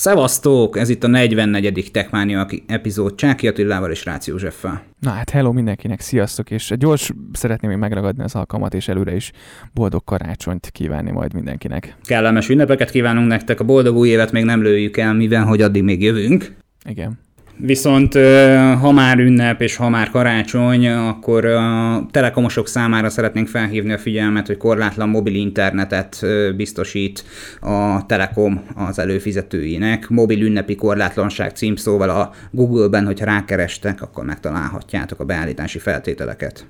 Szevasztók! Ez itt a 44. Techmania epizód Csáki Attilával és Rácz Józseffel. Na hát hello mindenkinek, sziasztok, és gyors szeretném még megragadni az alkalmat, és előre is boldog karácsonyt kívánni majd mindenkinek. Kellemes ünnepeket kívánunk nektek, a boldog új évet még nem lőjük el, mivel hogy addig még jövünk. Igen. Viszont ha már ünnep és ha már karácsony, akkor telekomosok számára szeretnénk felhívni a figyelmet, hogy korlátlan mobil internetet biztosít a Telekom az előfizetőinek. Mobil ünnepi korlátlanság címszóval a Google-ben, hogyha rákerestek, akkor megtalálhatjátok a beállítási feltételeket.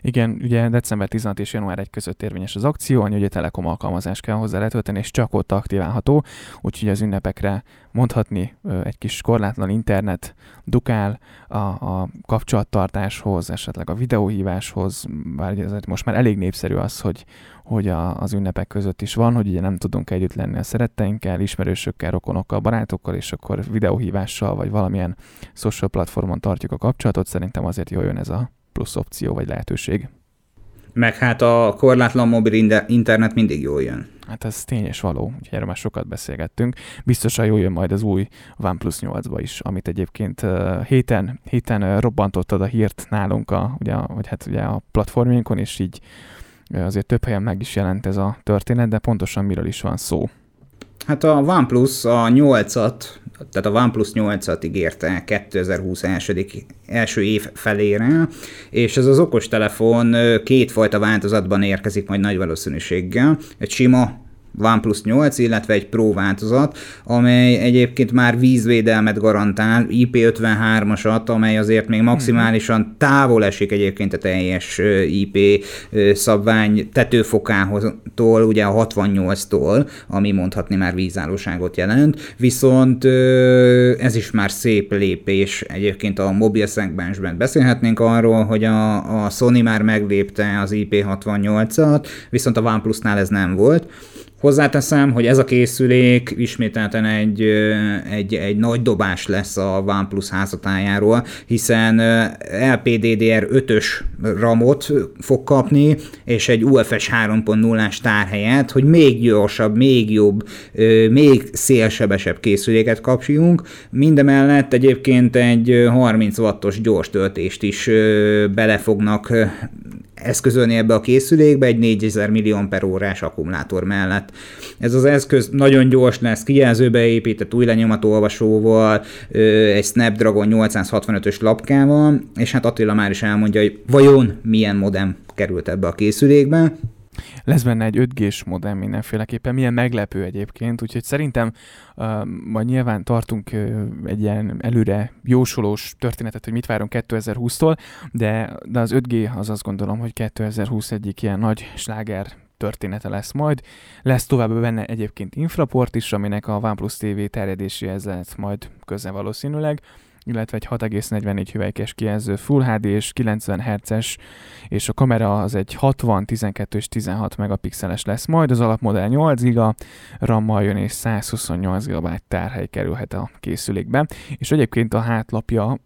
Igen, ugye december 16 és január 1 között érvényes az akció, annyi, hogy a Telekom alkalmazást kell hozzá letölteni, és csak ott aktiválható, úgyhogy az ünnepekre mondhatni egy kis korlátlan internet dukál a, a kapcsolattartáshoz, esetleg a videóhíváshoz, bár ez most már elég népszerű az, hogy, hogy a, az ünnepek között is van, hogy ugye nem tudunk együtt lenni a szeretteinkkel, ismerősökkel, rokonokkal, barátokkal, és akkor videóhívással, vagy valamilyen social platformon tartjuk a kapcsolatot, szerintem azért jól jön ez a plusz opció vagy lehetőség. Meg hát a korlátlan mobil internet mindig jól jön. Hát ez tényes való, úgyhogy erről már sokat beszélgettünk. Biztosan jól jön majd az új OnePlus 8-ba is, amit egyébként héten, héten robbantottad a hírt nálunk, a, ugye, vagy hát ugye a platformjainkon, és így azért több helyen meg is jelent ez a történet, de pontosan miről is van szó. Hát a OnePlus a 8-at, tehát a OnePlus 8-at ígérte 2020 első, első év felére, és ez az okostelefon kétfajta változatban érkezik majd nagy valószínűséggel. Egy sima OnePlus 8, illetve egy Pro változat, amely egyébként már vízvédelmet garantál, IP53-asat, amely azért még maximálisan távol esik egyébként a teljes IP szabvány tetőfokától, ugye a 68-tól, ami mondhatni már vízállóságot jelent, viszont ez is már szép lépés egyébként a mobil szegmensben. Beszélhetnénk arról, hogy a, a Sony már meglépte az IP68-at, viszont a OnePlusnál ez nem volt. Hozzáteszem, hogy ez a készülék ismételten egy, egy, egy nagy dobás lesz a OnePlus házatájáról, hiszen LPDDR 5-ös ramot fog kapni, és egy UFS 3.0-ás tárhelyet, hogy még gyorsabb, még jobb, még szélsebesebb készüléket kapjunk. Mindemellett egyébként egy 30 wattos gyors töltést is bele fognak eszközölni ebbe a készülékbe egy 4000 millió per órás akkumulátor mellett. Ez az eszköz nagyon gyors lesz, kijelzőbe épített új lenyomatolvasóval, egy Snapdragon 865-ös lapkával, és hát Attila már is elmondja, hogy vajon milyen modem került ebbe a készülékbe. Lesz benne egy 5G-s modem mindenféleképpen, milyen meglepő egyébként, úgyhogy szerintem uh, majd nyilván tartunk uh, egy ilyen előre jósolós történetet, hogy mit várunk 2020-tól, de, de az 5G az azt gondolom, hogy 2020 egyik ilyen nagy sláger története lesz majd. Lesz tovább benne egyébként infraport is, aminek a OnePlus TV terjedéséhez lehet majd köze valószínűleg illetve egy 6,44 hüvelykes kijelző Full HD és 90 Hz-es, és a kamera az egy 60, 12 és 16 megapixeles lesz majd, az alapmodell 8 GB RAM-mal jön és 128 GB tárhely kerülhet a készülékbe, és egyébként a hátlapja,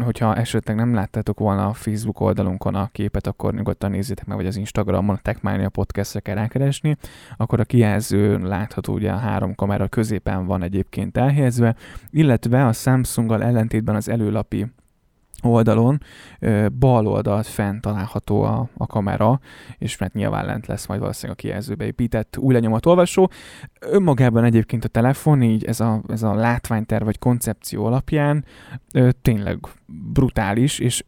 hogyha esetleg nem láttátok volna a Facebook oldalunkon a képet, akkor nyugodtan nézzétek meg, vagy az Instagramon a Techmania podcastre kell rákeresni, akkor a kijelző látható ugye a három kamera középen van egyébként elhelyezve, illetve a Samsunggal ellentétben az előlapi oldalon bal oldalt fent található a, a kamera, és mert nyilván lent lesz majd valószínűleg a kijelzőbe épített új lenyomat olvasó. Önmagában egyébként a telefon, így ez a, ez a látványterv vagy koncepció alapján tényleg brutális, és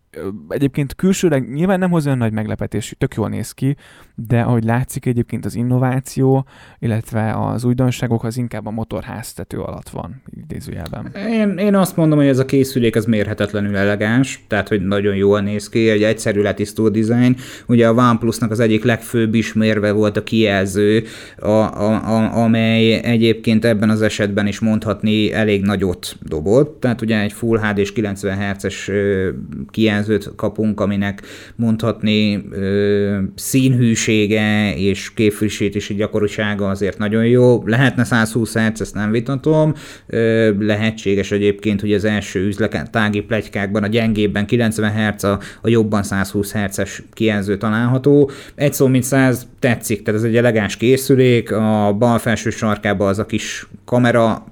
egyébként külsőleg nyilván nem hoz olyan nagy meglepetés, tök jól néz ki, de ahogy látszik egyébként az innováció, illetve az újdonságok az inkább a motorháztető alatt van, idézőjelben. Én, én azt mondom, hogy ez a készülék az mérhetetlenül elegáns, tehát hogy nagyon jól néz ki, egy egyszerű letisztult design. Ugye a OnePlusnak az egyik legfőbb ismérve volt a kijelző, a, a, a, amely egyébként ebben az esetben is mondhatni elég nagyot dobott, tehát ugye egy Full HD és 90 Hz-es kijelző jelzőt kapunk, aminek mondhatni ö, színhűsége és képfrissítési gyakorisága azért nagyon jó. Lehetne 120 Hz, ezt nem vitatom. Ö, lehetséges egyébként, hogy az első üzletági plegykákban a gyengébben 90 Hz, a, a jobban 120 Hz-es kijelző található. Egy szó mint száz tetszik, tehát ez egy elegáns készülék, a bal felső sarkában az a kis kamera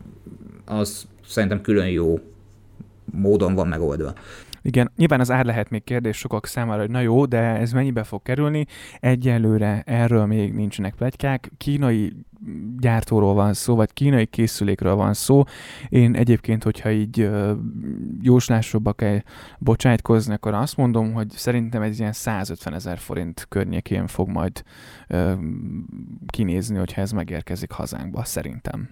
az szerintem külön jó módon van megoldva. Igen, nyilván az ár lehet még kérdés sokak számára, hogy na jó, de ez mennyibe fog kerülni? Egyelőre erről még nincsenek plegykák. Kínai gyártóról van szó, vagy kínai készülékről van szó. Én egyébként, hogyha így jóslásokba kell bocsájtkozni, akkor azt mondom, hogy szerintem ez ilyen 150 ezer forint környékén fog majd ö, kinézni, hogyha ez megérkezik hazánkba, szerintem.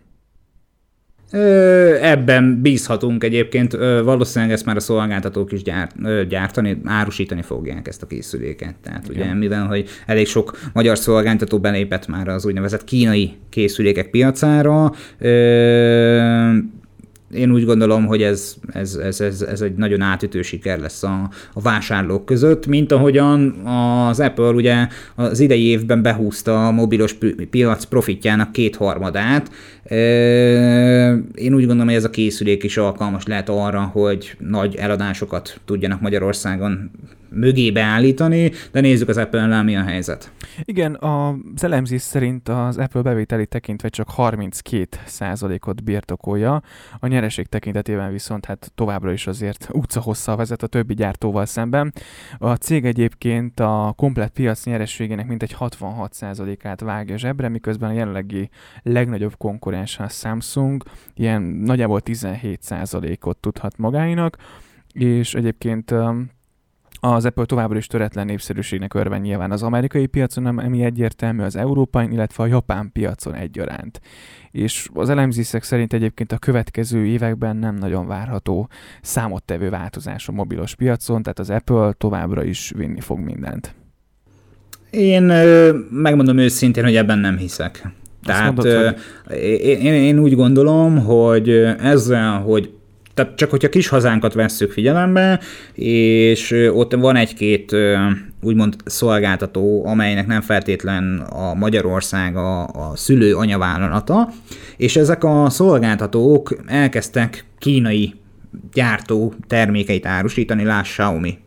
Ebben bízhatunk egyébként, valószínűleg ezt már a szolgáltatók is gyárt, gyártani, árusítani fogják ezt a készüléket. Tehát Igen. ugye mivel, hogy elég sok magyar szolgáltató belépett már az úgynevezett kínai készülékek piacára, én úgy gondolom, hogy ez, ez, ez, ez, ez egy nagyon átütő siker lesz a, a vásárlók között, mint ahogyan az Apple ugye az idei évben behúzta a mobilos piac profitjának kétharmadát. Én úgy gondolom, hogy ez a készülék is alkalmas lehet arra, hogy nagy eladásokat tudjanak Magyarországon mögé beállítani, de nézzük az Apple-nál mi a helyzet. Igen, az elemzés szerint az Apple bevételi tekintve csak 32%-ot birtokolja, a nyereség tekintetében viszont hát továbbra is azért utca hosszal vezet a többi gyártóval szemben. A cég egyébként a komplet piac nyerességének mintegy 66%-át vágja zsebre, miközben a jelenlegi legnagyobb konkurens a Samsung ilyen nagyjából 17%-ot tudhat magáinak, és egyébként az Apple továbbra is töretlen népszerűségnek örven nyilván az amerikai piacon, ami egyértelmű az európai, illetve a japán piacon egyaránt. És az elemzések szerint egyébként a következő években nem nagyon várható számottevő változás a mobilos piacon, tehát az Apple továbbra is vinni fog mindent. Én megmondom őszintén, hogy ebben nem hiszek. Tehát mondod, hogy... én, én úgy gondolom, hogy ezzel, hogy tehát csak hogyha kis hazánkat vesszük figyelembe, és ott van egy-két úgymond szolgáltató, amelynek nem feltétlen a Magyarország a, a szülő anyavállalata, és ezek a szolgáltatók elkezdtek kínai gyártó termékeit árusítani, láss Xiaomi.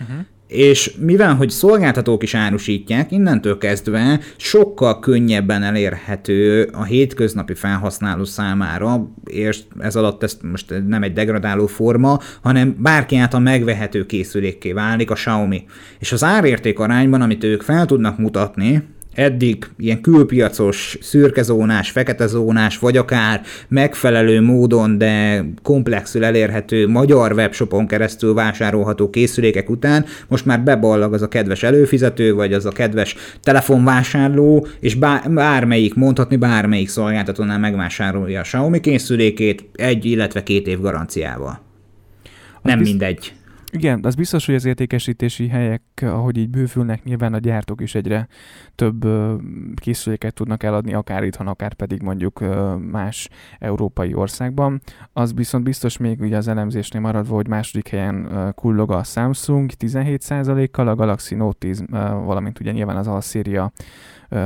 Uh-huh és mivel, hogy szolgáltatók is árusítják, innentől kezdve sokkal könnyebben elérhető a hétköznapi felhasználó számára, és ez alatt ez most nem egy degradáló forma, hanem bárki által megvehető készülékké válik a Xiaomi. És az árérték arányban, amit ők fel tudnak mutatni, eddig ilyen külpiacos, szürkezónás, fekezónás, vagy akár megfelelő módon, de komplexül elérhető magyar webshopon keresztül vásárolható készülékek után most már beballag az a kedves előfizető, vagy az a kedves telefonvásárló, és bármelyik, mondhatni bármelyik szolgáltatónál megvásárolja a Xiaomi készülékét egy, illetve két év garanciával. Nem biz- mindegy. Igen, az biztos, hogy az értékesítési helyek, ahogy így bővülnek, nyilván a gyártók is egyre több készüléket tudnak eladni, akár itthon, akár pedig mondjuk más európai országban. Az viszont biztos még ugye az elemzésnél maradva, hogy második helyen kullog a Samsung 17%-kal, a Galaxy Note 10, valamint ugye nyilván az Alszéria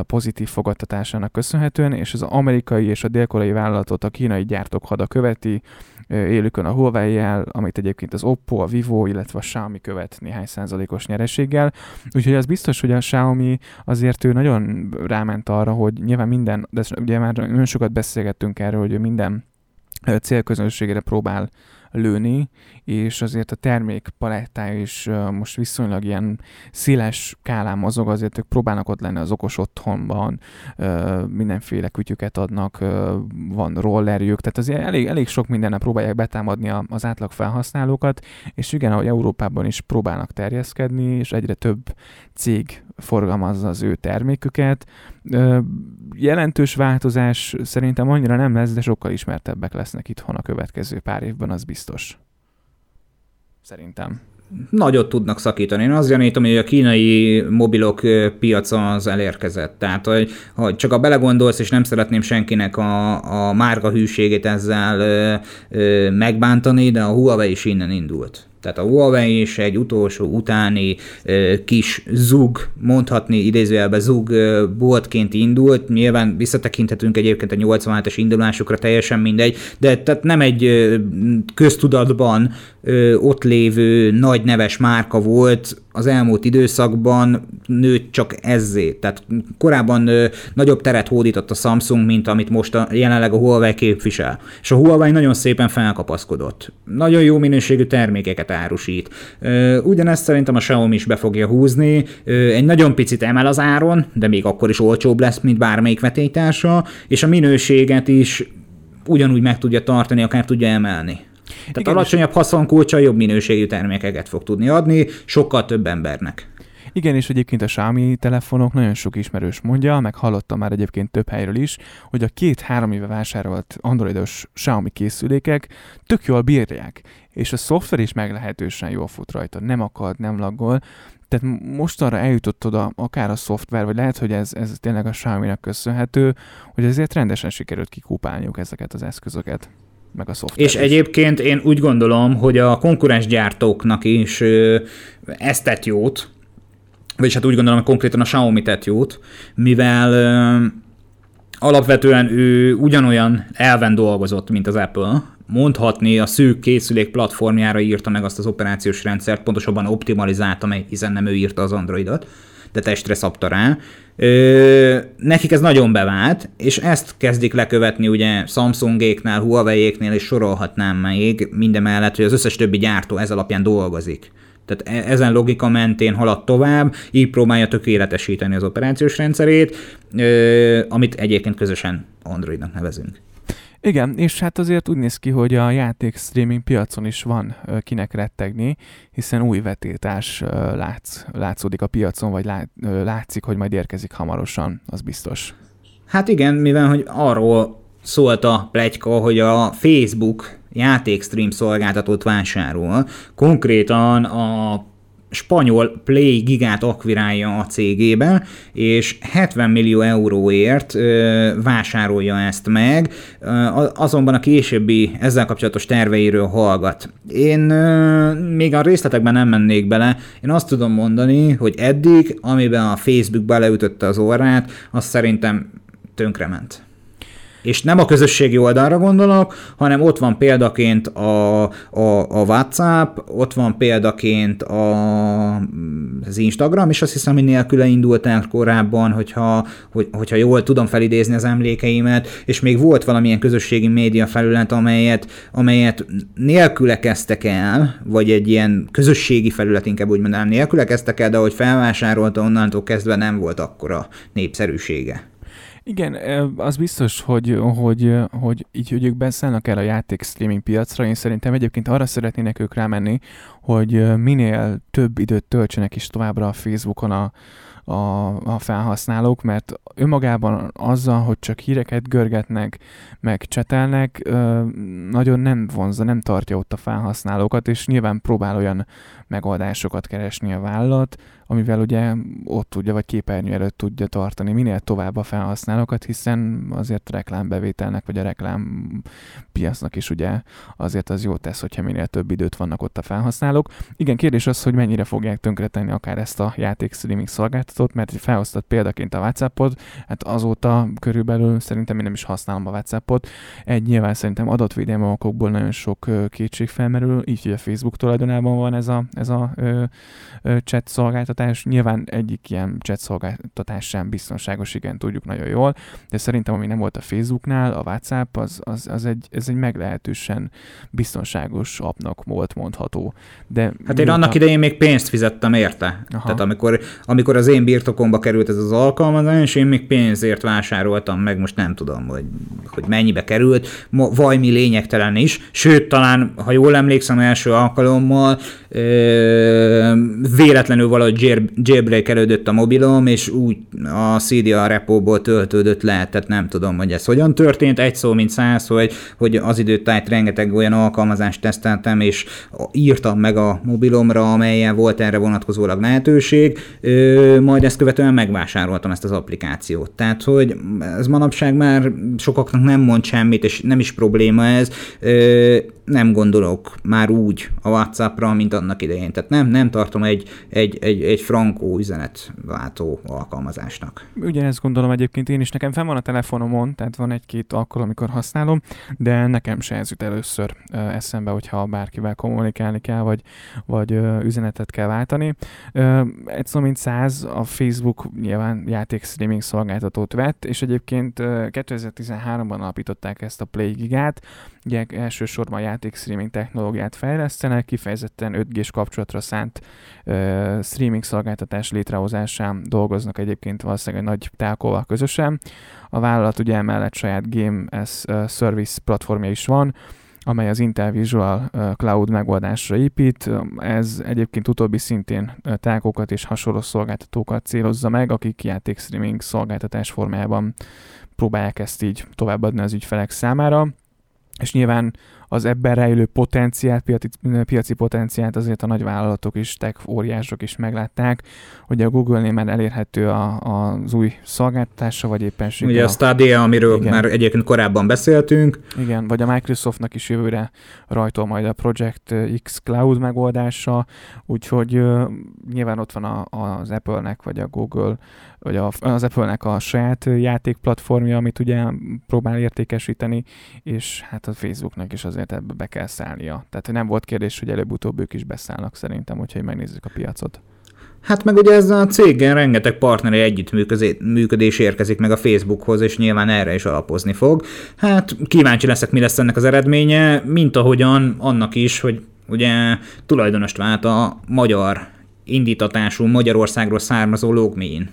pozitív fogadtatásának köszönhetően, és az amerikai és a dél-koreai vállalatot a kínai gyártók hada követi, élükön a Huawei-jel, amit egyébként az Oppo, a Vivo, illetve a Xiaomi követ néhány százalékos nyereséggel. Úgyhogy az biztos, hogy a Xiaomi azért ő nagyon ráment arra, hogy nyilván minden, de ugye már nagyon sokat beszélgettünk erről, hogy ő minden célközönségére próbál lőni, és azért a termék palettája is most viszonylag ilyen széles kálán mozog, azért ők próbálnak ott lenni az okos otthonban, mindenféle kütyüket adnak, van rollerjük, tehát azért elég, elég sok mindennel próbálják betámadni az átlag felhasználókat, és igen, ahogy Európában is próbálnak terjeszkedni, és egyre több cég forgalmazza az ő terméküket. Jelentős változás szerintem annyira nem lesz, de sokkal ismertebbek lesznek itthon a következő pár évben, az biztos. Szerintem nagyot tudnak szakítani. Én azt gyanítom, hogy a kínai mobilok piaca az elérkezett. Tehát, hogy, hogy csak a belegondolsz, és nem szeretném senkinek a, a márka hűségét ezzel ö, ö, megbántani, de a Huawei is innen indult. Tehát a Huawei is egy utolsó utáni kis zug, mondhatni idézőjelben zug ö, boltként indult. Nyilván visszatekinthetünk egyébként a 87-es indulásokra, teljesen mindegy, de tehát nem egy köztudatban ö, ott lévő nagy neves márka volt, az elmúlt időszakban nőtt csak ezzé. Tehát korábban ö, nagyobb teret hódított a Samsung, mint amit most a, jelenleg a Huawei képvisel. És a Huawei nagyon szépen felkapaszkodott. Nagyon jó minőségű termékeket árusít. Ö, ugyanezt szerintem a Xiaomi is be fogja húzni. Ö, egy nagyon picit emel az áron, de még akkor is olcsóbb lesz, mint bármelyik vetélytársa, és a minőséget is ugyanúgy meg tudja tartani, akár tudja emelni. Tehát Igen, alacsonyabb haszonkulcsa jobb minőségű termékeket fog tudni adni, sokkal több embernek. Igen, és egyébként a Xiaomi telefonok nagyon sok ismerős mondja, meg hallottam már egyébként több helyről is, hogy a két-három éve vásárolt androidos Xiaomi készülékek tök jól bírják, és a szoftver is meglehetősen jól fut rajta, nem akad, nem laggol, tehát most arra eljutott oda akár a szoftver, vagy lehet, hogy ez, ez tényleg a Xiaomi-nak köszönhető, hogy ezért rendesen sikerült kikúpálniuk ezeket az eszközöket meg a szoftver. És egyébként én úgy gondolom, hogy a konkurens gyártóknak is ezt tett jót, vagyis hát úgy gondolom, hogy konkrétan a Xiaomi tett jót, mivel alapvetően ő ugyanolyan elven dolgozott, mint az Apple, mondhatni a szűk készülék platformjára írta meg azt az operációs rendszert, pontosabban optimalizálta meg, hiszen nem ő írta az Androidot, de testre szabta rá. Ö, nekik ez nagyon bevált, és ezt kezdik lekövetni ugye Samsungéknál, Huawei-éknél, és sorolhatnám még mindemellett, hogy az összes többi gyártó ez alapján dolgozik. Tehát e- ezen logika mentén halad tovább, így próbálja tökéletesíteni az operációs rendszerét, ö, amit egyébként közösen Androidnak nevezünk. Igen, és hát azért úgy néz ki, hogy a játék streaming piacon is van kinek rettegni, hiszen új vetétás látsz, látszódik a piacon, vagy lát, látszik, hogy majd érkezik hamarosan, az biztos. Hát igen, mivel hogy arról szólt a plegyka, hogy a Facebook játékstream szolgáltatót vásárol. Konkrétan a spanyol Play gigát akvirálja a cégébe, és 70 millió euróért vásárolja ezt meg, azonban a későbbi ezzel kapcsolatos terveiről hallgat. Én még a részletekben nem mennék bele, én azt tudom mondani, hogy eddig, amiben a Facebook beleütötte az orrát, az szerintem tönkrement. És nem a közösségi oldalra gondolok, hanem ott van példaként a, a, a WhatsApp, ott van példaként a, az Instagram, és azt hiszem, hogy nélküle indult el korábban, hogyha, hogy, hogyha jól tudom felidézni az emlékeimet, és még volt valamilyen közösségi média felület, amelyet, amelyet nélküle kezdtek el, vagy egy ilyen közösségi felület inkább úgy mondanám, nélküle kezdtek el, de hogy felvásárolta onnantól kezdve nem volt akkora népszerűsége. Igen, az biztos, hogy, hogy, hogy így, hogy ők beszállnak el a játék streaming piacra, én szerintem egyébként arra szeretnének ők rámenni, hogy minél több időt töltsenek is továbbra a Facebookon a, a, a felhasználók, mert önmagában azzal, hogy csak híreket görgetnek, meg csetelnek, nagyon nem vonza, nem tartja ott a felhasználókat, és nyilván próbál olyan megoldásokat keresni a vállalat, amivel ugye ott tudja, vagy képernyő előtt tudja tartani minél tovább a felhasználókat, hiszen azért reklámbevételnek, vagy a reklám piacnak is ugye azért az jó tesz, hogyha minél több időt vannak ott a felhasználók. Igen, kérdés az, hogy mennyire fogják tönkretenni akár ezt a játék streaming szolgáltatót, mert felhoztat példaként a WhatsAppot, hát azóta körülbelül szerintem én nem is használom a WhatsAppot. Egy nyilván szerintem adatvédelmi okokból nagyon sok kétség felmerül, így hogy a Facebook tulajdonában van ez a, ez a ö, ö, chat szolgáltatás. Nyilván egyik ilyen chat szolgáltatás sem biztonságos, igen, tudjuk nagyon jól, de szerintem ami nem volt a Facebooknál, a WhatsApp, az, az, az egy, ez egy meglehetősen biztonságos appnak volt mondható. De hát én annak a... idején még pénzt fizettem érte. Aha. Tehát amikor, amikor az én birtokomba került ez az alkalmazás, én még pénzért vásároltam meg, most nem tudom, hogy, hogy mennyibe került, vajmi lényegtelen is, sőt, talán, ha jól emlékszem, első alkalommal véletlenül valahogy jailbreakelődött a mobilom, és úgy a CDA repóból töltődött le, tehát nem tudom, hogy ez hogyan történt, egy szó, mint száz, hogy, hogy az időtájt rengeteg olyan alkalmazást teszteltem, és írtam meg a mobilomra, amelyen volt erre vonatkozólag lehetőség, majd ezt követően megvásároltam ezt az applikációt. Tehát, hogy ez manapság már sokaknak nem mond semmit, és nem is probléma ez, nem gondolok már úgy a WhatsAppra, mint a annak idején. Tehát nem, nem tartom egy, egy, egy, egy frankó üzenetváltó alkalmazásnak. Ugyanezt gondolom egyébként én is. Nekem fenn van a telefonomon, tehát van egy-két alkalom, amikor használom, de nekem se ez jut először eszembe, hogyha bárkivel kommunikálni kell, vagy, vagy üzenetet kell váltani. Egy szó mint száz, a Facebook nyilván játék streaming szolgáltatót vett, és egyébként 2013-ban alapították ezt a Play Gigát, ugye elsősorban játék streaming technológiát fejlesztenek, kifejezetten 5G-s kapcsolatra szánt uh, streaming szolgáltatás létrehozásán dolgoznak egyébként valószínűleg egy nagy telkóval közösen. A vállalat ugye emellett saját Game as Service platformja is van, amely az Intel Visual Cloud megoldásra épít. Ez egyébként utóbbi szintén telkókat és hasonló szolgáltatókat célozza meg, akik játék streaming szolgáltatás formájában próbálják ezt így továbbadni az ügyfelek számára. És nyilván az ebben rejlő potenciált, piaci, piaci potenciált azért a nagyvállalatok is, tech óriások is meglátták, hogy a Google-nél már elérhető a, a, az új szolgáltatása, vagy éppen Ugye a Stadia, amiről igen. már egyébként korábban beszéltünk. Igen, vagy a Microsoftnak is jövőre rajtol majd a Project X Cloud megoldása, úgyhogy uh, nyilván ott van a, az Apple-nek, vagy a Google, vagy a, az Apple-nek a saját játékplatformja, amit ugye próbál értékesíteni, és hát a Facebooknak is azért ebbe be kell szállnia. Tehát nem volt kérdés, hogy előbb-utóbb ők is beszállnak szerintem, hogyha megnézzük a piacot. Hát meg ugye ezzel a céggel rengeteg partneri együttműködés érkezik meg a Facebookhoz, és nyilván erre is alapozni fog. Hát kíváncsi leszek, mi lesz ennek az eredménye, mint ahogyan annak is, hogy ugye tulajdonost vált a magyar indítatású Magyarországról származó Logmein.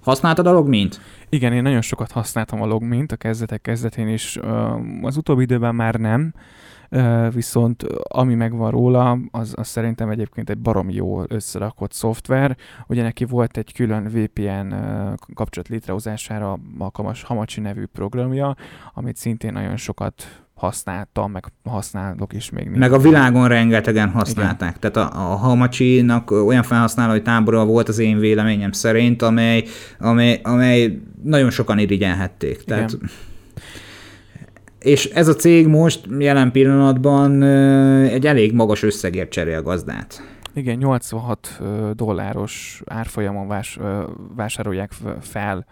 Használtad a Logmeint? Igen, én nagyon sokat használtam a Logmeint a kezdetek kezdetén is, az utóbbi időben már nem, viszont ami megvan róla, az, az szerintem egyébként egy barom jó összerakott szoftver. Ugye neki volt egy külön VPN kapcsolat létrehozására alkalmas Hamachi nevű programja, amit szintén nagyon sokat használtam, meg használok is még. Meg a világon rengetegen használták. Igen. Tehát a, a Hamachi-nak olyan felhasználói tábora volt az én véleményem szerint, amely, amely, amely nagyon sokan irigyelhették. Tehát Igen és ez a cég most jelen pillanatban egy elég magas összegért cserél gazdát. Igen, 86 dolláros árfolyamon vás, vásárolják fel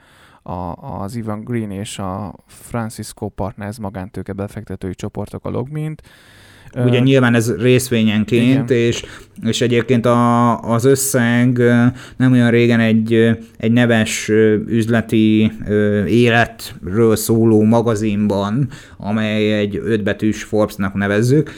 a, az Ivan Green és a Francisco Partners magántőke befektetői csoportok a Logmint, Ugye nyilván ez részvényenként, és, és egyébként a, az összeg nem olyan régen egy, egy neves üzleti életről szóló magazinban, amely egy ötbetűs Forbes-nak nevezzük,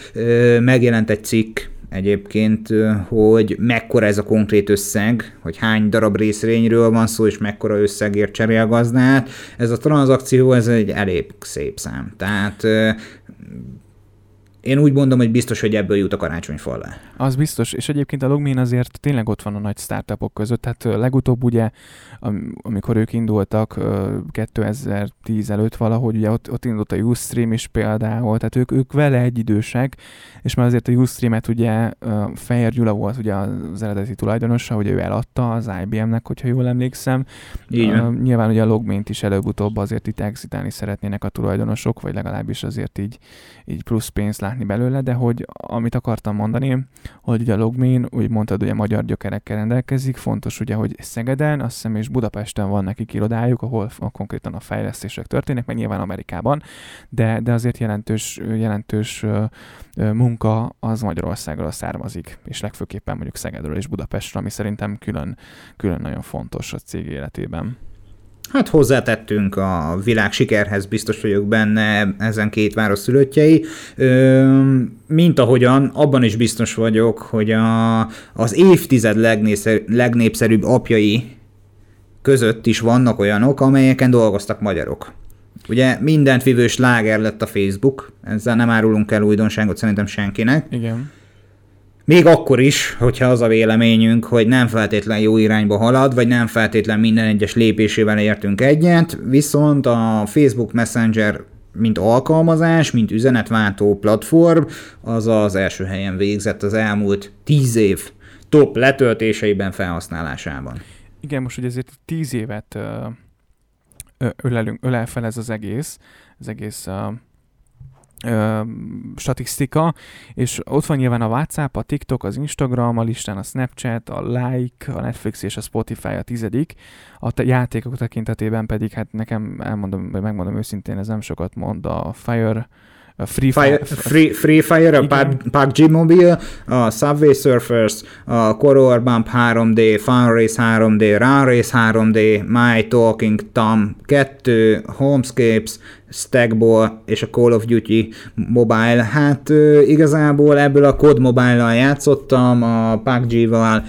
megjelent egy cikk egyébként, hogy mekkora ez a konkrét összeg, hogy hány darab részvényről van szó, és mekkora összegért cserél gazdát. Ez a tranzakció, ez egy elég szép szám. Tehát én úgy mondom, hogy biztos, hogy ebből jut a karácsonyfa alá. Az biztos, és egyébként a Logmin azért tényleg ott van a nagy startupok között. Tehát legutóbb ugye, amikor ők indultak 2010 előtt valahogy, ugye ott, ott indult a Ustream is például, tehát ők, ők vele egyidősek, és már azért a Ustream-et ugye Fehér Gyula volt ugye az eredeti tulajdonosa, hogy ő eladta az IBM-nek, hogyha jól emlékszem. Így uh, nyilván ugye a Logmint is előbb-utóbb azért itt exitálni szeretnének a tulajdonosok, vagy legalábbis azért így, így plusz pénzt látni belőle, de hogy amit akartam mondani, hogy ugye a Logmin, úgy mondtad, ugye magyar gyökerekkel rendelkezik, fontos ugye, hogy Szegeden, azt hiszem és Budapesten van nekik irodájuk, ahol a, konkrétan a fejlesztések történnek, meg nyilván Amerikában, de, de azért jelentős, jelentős munka az Magyarországról származik, és legfőképpen mondjuk Szegedről és Budapestről, ami szerintem külön, külön nagyon fontos a cég életében. Hát hozzátettünk a világ sikerhez, biztos vagyok benne ezen két város szülöttjei. Mint ahogyan, abban is biztos vagyok, hogy a, az évtized legnépszerűbb apjai között is vannak olyanok, amelyeken dolgoztak magyarok. Ugye mindent vívő sláger lett a Facebook, ezzel nem árulunk el újdonságot szerintem senkinek. Igen. Még akkor is, hogyha az a véleményünk, hogy nem feltétlen jó irányba halad, vagy nem feltétlen minden egyes lépésével értünk egyet, viszont a Facebook Messenger mint alkalmazás, mint üzenetváltó platform, az az első helyen végzett az elmúlt tíz év top letöltéseiben, felhasználásában. Igen, most hogy ezért tíz évet ölelünk, ölel fel ez az egész, az egész ö, statisztika, és ott van nyilván a WhatsApp, a TikTok, az Instagram, a listán a Snapchat, a Like, a Netflix és a Spotify a tizedik, a te- játékok tekintetében pedig, hát nekem elmondom, vagy megmondom őszintén, ez nem sokat mond, a Fire, a Free Fire, Free, Free Fire, a. PUBG Mobile, a Subway Surfers, a Color Bump 3D, Fun Race 3D, Run Race 3D, My Talking Tom 2, Homescapes, Stackball és a Call of Duty Mobile. Hát igazából ebből a COD Mobile-nal játszottam, a PUBG-val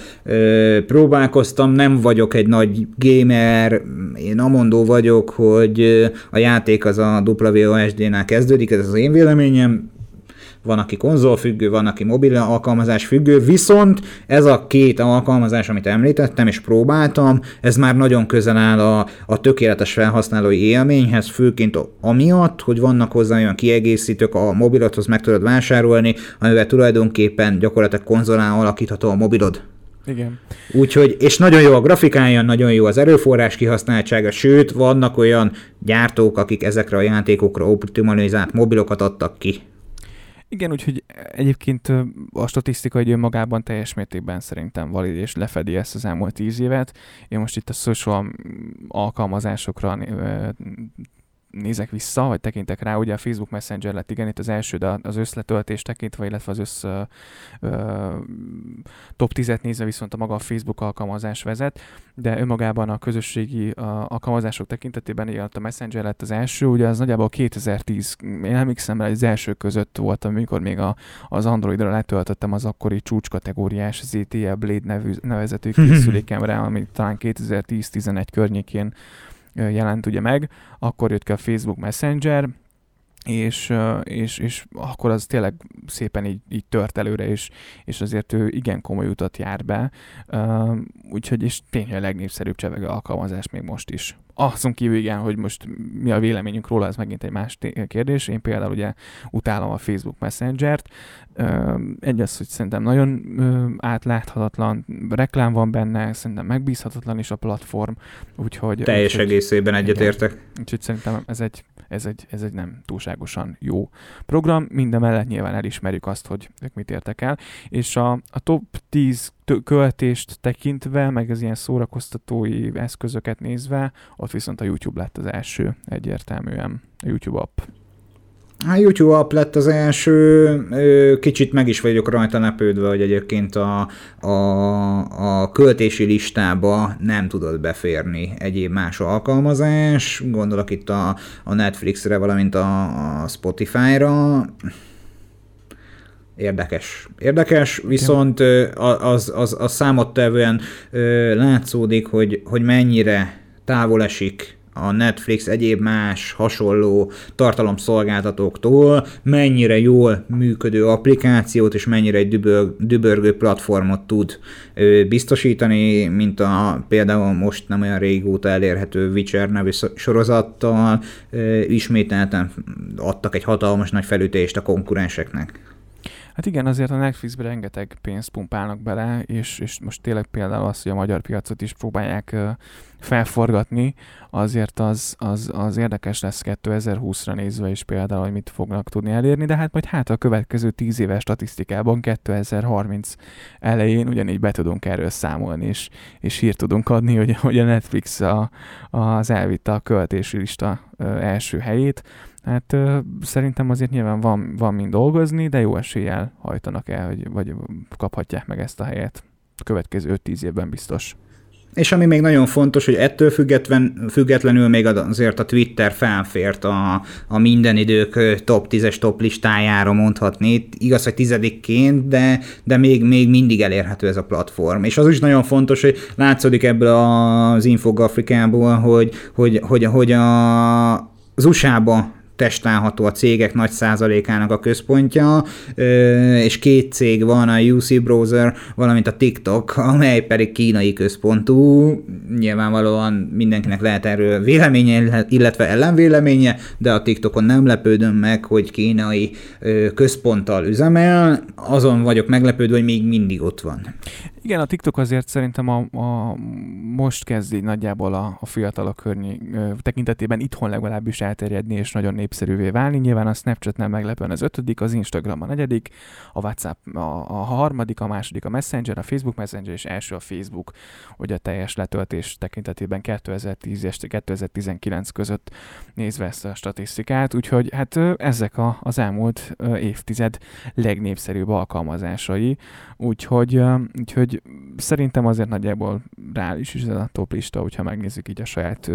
próbálkoztam, nem vagyok egy nagy gamer, én amondó vagyok, hogy a játék az a WOSD-nál kezdődik, ez az én véleményem, van, aki konzolfüggő, van, aki mobil alkalmazás függő, viszont ez a két alkalmazás, amit említettem és próbáltam, ez már nagyon közel áll a, a tökéletes felhasználói élményhez, főként amiatt, hogy vannak hozzá olyan kiegészítők, a mobilodhoz meg tudod vásárolni, amivel tulajdonképpen gyakorlatilag konzolán alakítható a mobilod. Igen. Úgyhogy, és nagyon jó a grafikája, nagyon jó az erőforrás kihasználtsága, sőt, vannak olyan gyártók, akik ezekre a játékokra optimalizált mobilokat adtak ki. Igen, úgyhogy egyébként ö, a statisztika egy önmagában teljes mértékben szerintem valid és lefedi ezt az elmúlt tíz évet. Én most itt a social alkalmazásokra nézek vissza, vagy tekintek rá, ugye a Facebook Messenger lett igen, itt az első, de az összletöltés tekintve, illetve az össz ö, ö, top 10-et nézve viszont a maga a Facebook alkalmazás vezet, de önmagában a közösségi a, alkalmazások tekintetében igen, a Messenger lett az első, ugye az nagyjából 2010, én emlékszem rá, hogy az első között voltam, amikor még a, az Androidra letöltöttem az akkori csúcskategóriás ZTE Blade nevű, nevezetű készülékemre, ami talán 2010-11 környékén jelent ugye meg, akkor jött ki a Facebook Messenger, és, és, és akkor az tényleg szépen így, így tört előre, és, és azért ő igen komoly utat jár be, úgyhogy és tényleg a legnépszerűbb csevegő alkalmazás még most is. Azon kívül igen, hogy most mi a véleményünk róla, ez megint egy más kérdés. Én például ugye utálom a Facebook Messenger-t. Egy az, hogy szerintem nagyon átláthatatlan, reklám van benne, szerintem megbízhatatlan is a platform, úgyhogy... Teljes úgyhogy, egészében egyetértek. úgyhogy szerintem ez egy, ez, egy, ez egy nem túlságosan jó program. Minden mellett nyilván elismerjük azt, hogy ők mit értek el. És a, a top 10 tö- költést tekintve, meg az ilyen szórakoztatói eszközöket nézve, ott viszont a YouTube lett az első egyértelműen, a YouTube app. A YouTube app lett az első, kicsit meg is vagyok rajta lepődve, hogy egyébként a, a, a költési listába nem tudod beférni egyéb más alkalmazás, gondolok itt a, a Netflixre, valamint a, a Spotify-ra. Érdekes. Érdekes, viszont az, az, az számottevően látszódik, hogy, hogy mennyire távol esik a Netflix egyéb más hasonló tartalomszolgáltatóktól, mennyire jól működő applikációt és mennyire egy dübög, dübörgő platformot tud ö, biztosítani, mint a például most nem olyan régóta elérhető Witcher nevű sorozattal, ö, ismételten adtak egy hatalmas nagy felütést a konkurenseknek. Hát igen, azért a Netflixbe rengeteg pénzt pumpálnak bele, és, és most tényleg például az, hogy a magyar piacot is próbálják felforgatni, azért az, az, az érdekes lesz 2020-ra nézve is például, hogy mit fognak tudni elérni, de hát majd hát a következő 10 éves statisztikában 2030 elején ugyanígy be tudunk erről számolni, és, és hírt tudunk adni, hogy, hogy a Netflix a, az elvitte a költési lista első helyét, Hát ö, szerintem azért nyilván van, van mind dolgozni, de jó eséllyel hajtanak el, hogy, vagy kaphatják meg ezt a helyet. A következő 5-10 évben biztos. És ami még nagyon fontos, hogy ettől független, függetlenül még azért a Twitter felfért a, a minden idők top 10-es top listájára mondhatni. Igaz, hogy tizedikként, de, de még, még mindig elérhető ez a platform. És az is nagyon fontos, hogy látszódik ebből az infografikából, hogy, hogy, hogy, hogy a, az USA-ba testálható a cégek nagy százalékának a központja, és két cég van, a UC Browser, valamint a TikTok, amely pedig kínai központú. Nyilvánvalóan mindenkinek lehet erről véleménye, illetve ellenvéleménye, de a TikTokon nem lepődöm meg, hogy kínai központtal üzemel, azon vagyok meglepődve, hogy még mindig ott van. Igen, a TikTok azért szerintem a, a most kezdi nagyjából a, a fiatalok környi tekintetében itthon legalábbis elterjedni és nagyon népszerűvé válni. Nyilván a Snapchat nem meglepően az ötödik, az Instagram a negyedik, a WhatsApp a, a harmadik, a második a Messenger, a Facebook Messenger és első a Facebook, hogy a teljes letöltés tekintetében 2010 és 2019 között nézve ezt a statisztikát, úgyhogy hát ezek a, az elmúlt évtized legnépszerűbb alkalmazásai, úgyhogy, úgyhogy szerintem azért nagyjából reális is ez a top hogyha megnézzük így a saját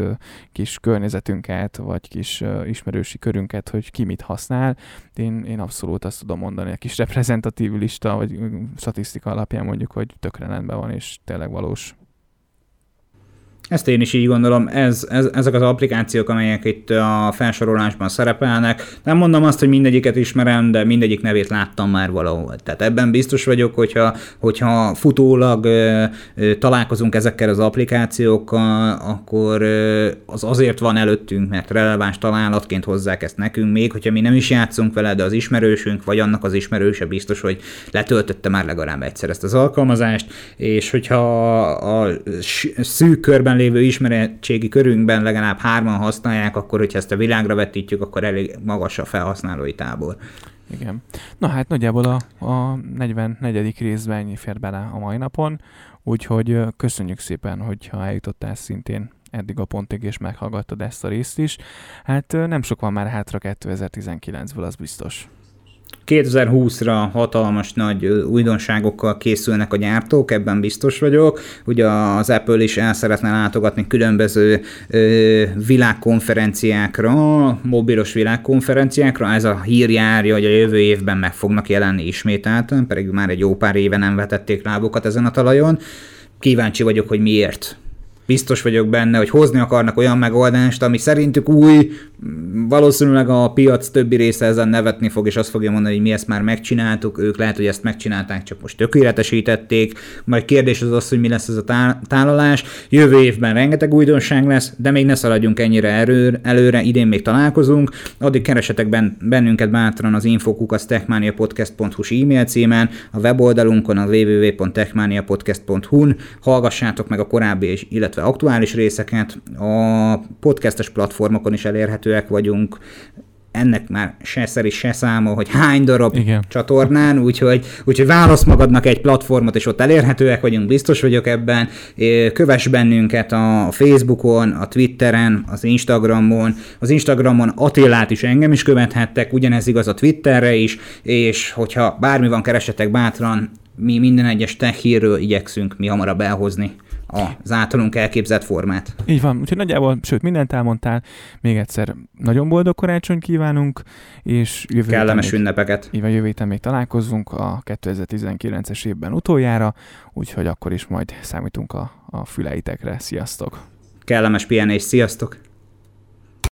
kis környezetünket, vagy kis ismerősi körünket, hogy ki mit használ. Én, én abszolút azt tudom mondani, a kis reprezentatív lista, vagy statisztika alapján mondjuk, hogy tökre rendben van, és tényleg valós. Ezt én is így gondolom, ez, ez, ezek az applikációk, amelyek itt a felsorolásban szerepelnek. Nem mondom azt, hogy mindegyiket ismerem, de mindegyik nevét láttam már valahol. Tehát ebben biztos vagyok, hogyha, hogyha futólag ö, ö, találkozunk ezekkel az applikációkkal, akkor ö, az azért van előttünk, mert releváns találatként hozzák ezt nekünk, még hogyha mi nem is játszunk vele, de az ismerősünk, vagy annak az ismerőse biztos, hogy letöltötte már legalább egyszer ezt az alkalmazást, és hogyha a szűk körben lévő ismeretségi körünkben legalább hárman használják, akkor hogyha ezt a világra vetítjük, akkor elég magas a felhasználói tábor. Igen. Na hát nagyjából a, a 44. részben ennyi fér bele a mai napon, úgyhogy köszönjük szépen, hogyha eljutottál szintén eddig a pontig, és meghallgattad ezt a részt is. Hát nem sok van már hátra 2019-ből, az biztos. 2020-ra hatalmas nagy újdonságokkal készülnek a gyártók, ebben biztos vagyok. Ugye az Apple is el szeretne látogatni különböző ö, világkonferenciákra, mobilos világkonferenciákra. Ez a hír járja, hogy a jövő évben meg fognak jelenni ismételten, pedig már egy jó pár éve nem vetették lábukat ezen a talajon. Kíváncsi vagyok, hogy miért biztos vagyok benne, hogy hozni akarnak olyan megoldást, ami szerintük új, valószínűleg a piac többi része ezen nevetni fog, és azt fogja mondani, hogy mi ezt már megcsináltuk, ők lehet, hogy ezt megcsinálták, csak most tökéletesítették, majd kérdés az az, hogy mi lesz ez a tálalás. Jövő évben rengeteg újdonság lesz, de még ne szaladjunk ennyire erő, előre, idén még találkozunk, addig keresetek ben, bennünket bátran az infokukasztechmaniapodcast.hu e-mail címen, a weboldalunkon a www.techmaniapodcast.hu-n, hallgassátok meg a korábbi, illetve aktuális részeket, a podcastes platformokon is elérhető elérhetőek vagyunk, ennek már se szeri, se száma, hogy hány darab Igen. csatornán, úgyhogy, úgyhogy válasz magadnak egy platformot, és ott elérhetőek vagyunk, biztos vagyok ebben. Kövess bennünket a Facebookon, a Twitteren, az Instagramon. Az Instagramon Attilát is engem is követhettek, ugyanez igaz a Twitterre is, és hogyha bármi van, keresetek bátran, mi minden egyes tech hírről igyekszünk mi hamarabb elhozni az általunk elképzelt formát. Így van, úgyhogy nagyjából, sőt, mindent elmondtál. Még egyszer nagyon boldog karácsony kívánunk, és jövő Kellemes még, ünnepeket. Így van, jövő héten még találkozunk a 2019-es évben utoljára, úgyhogy akkor is majd számítunk a, a füleitekre. Sziasztok! Kellemes pihenés, sziasztok!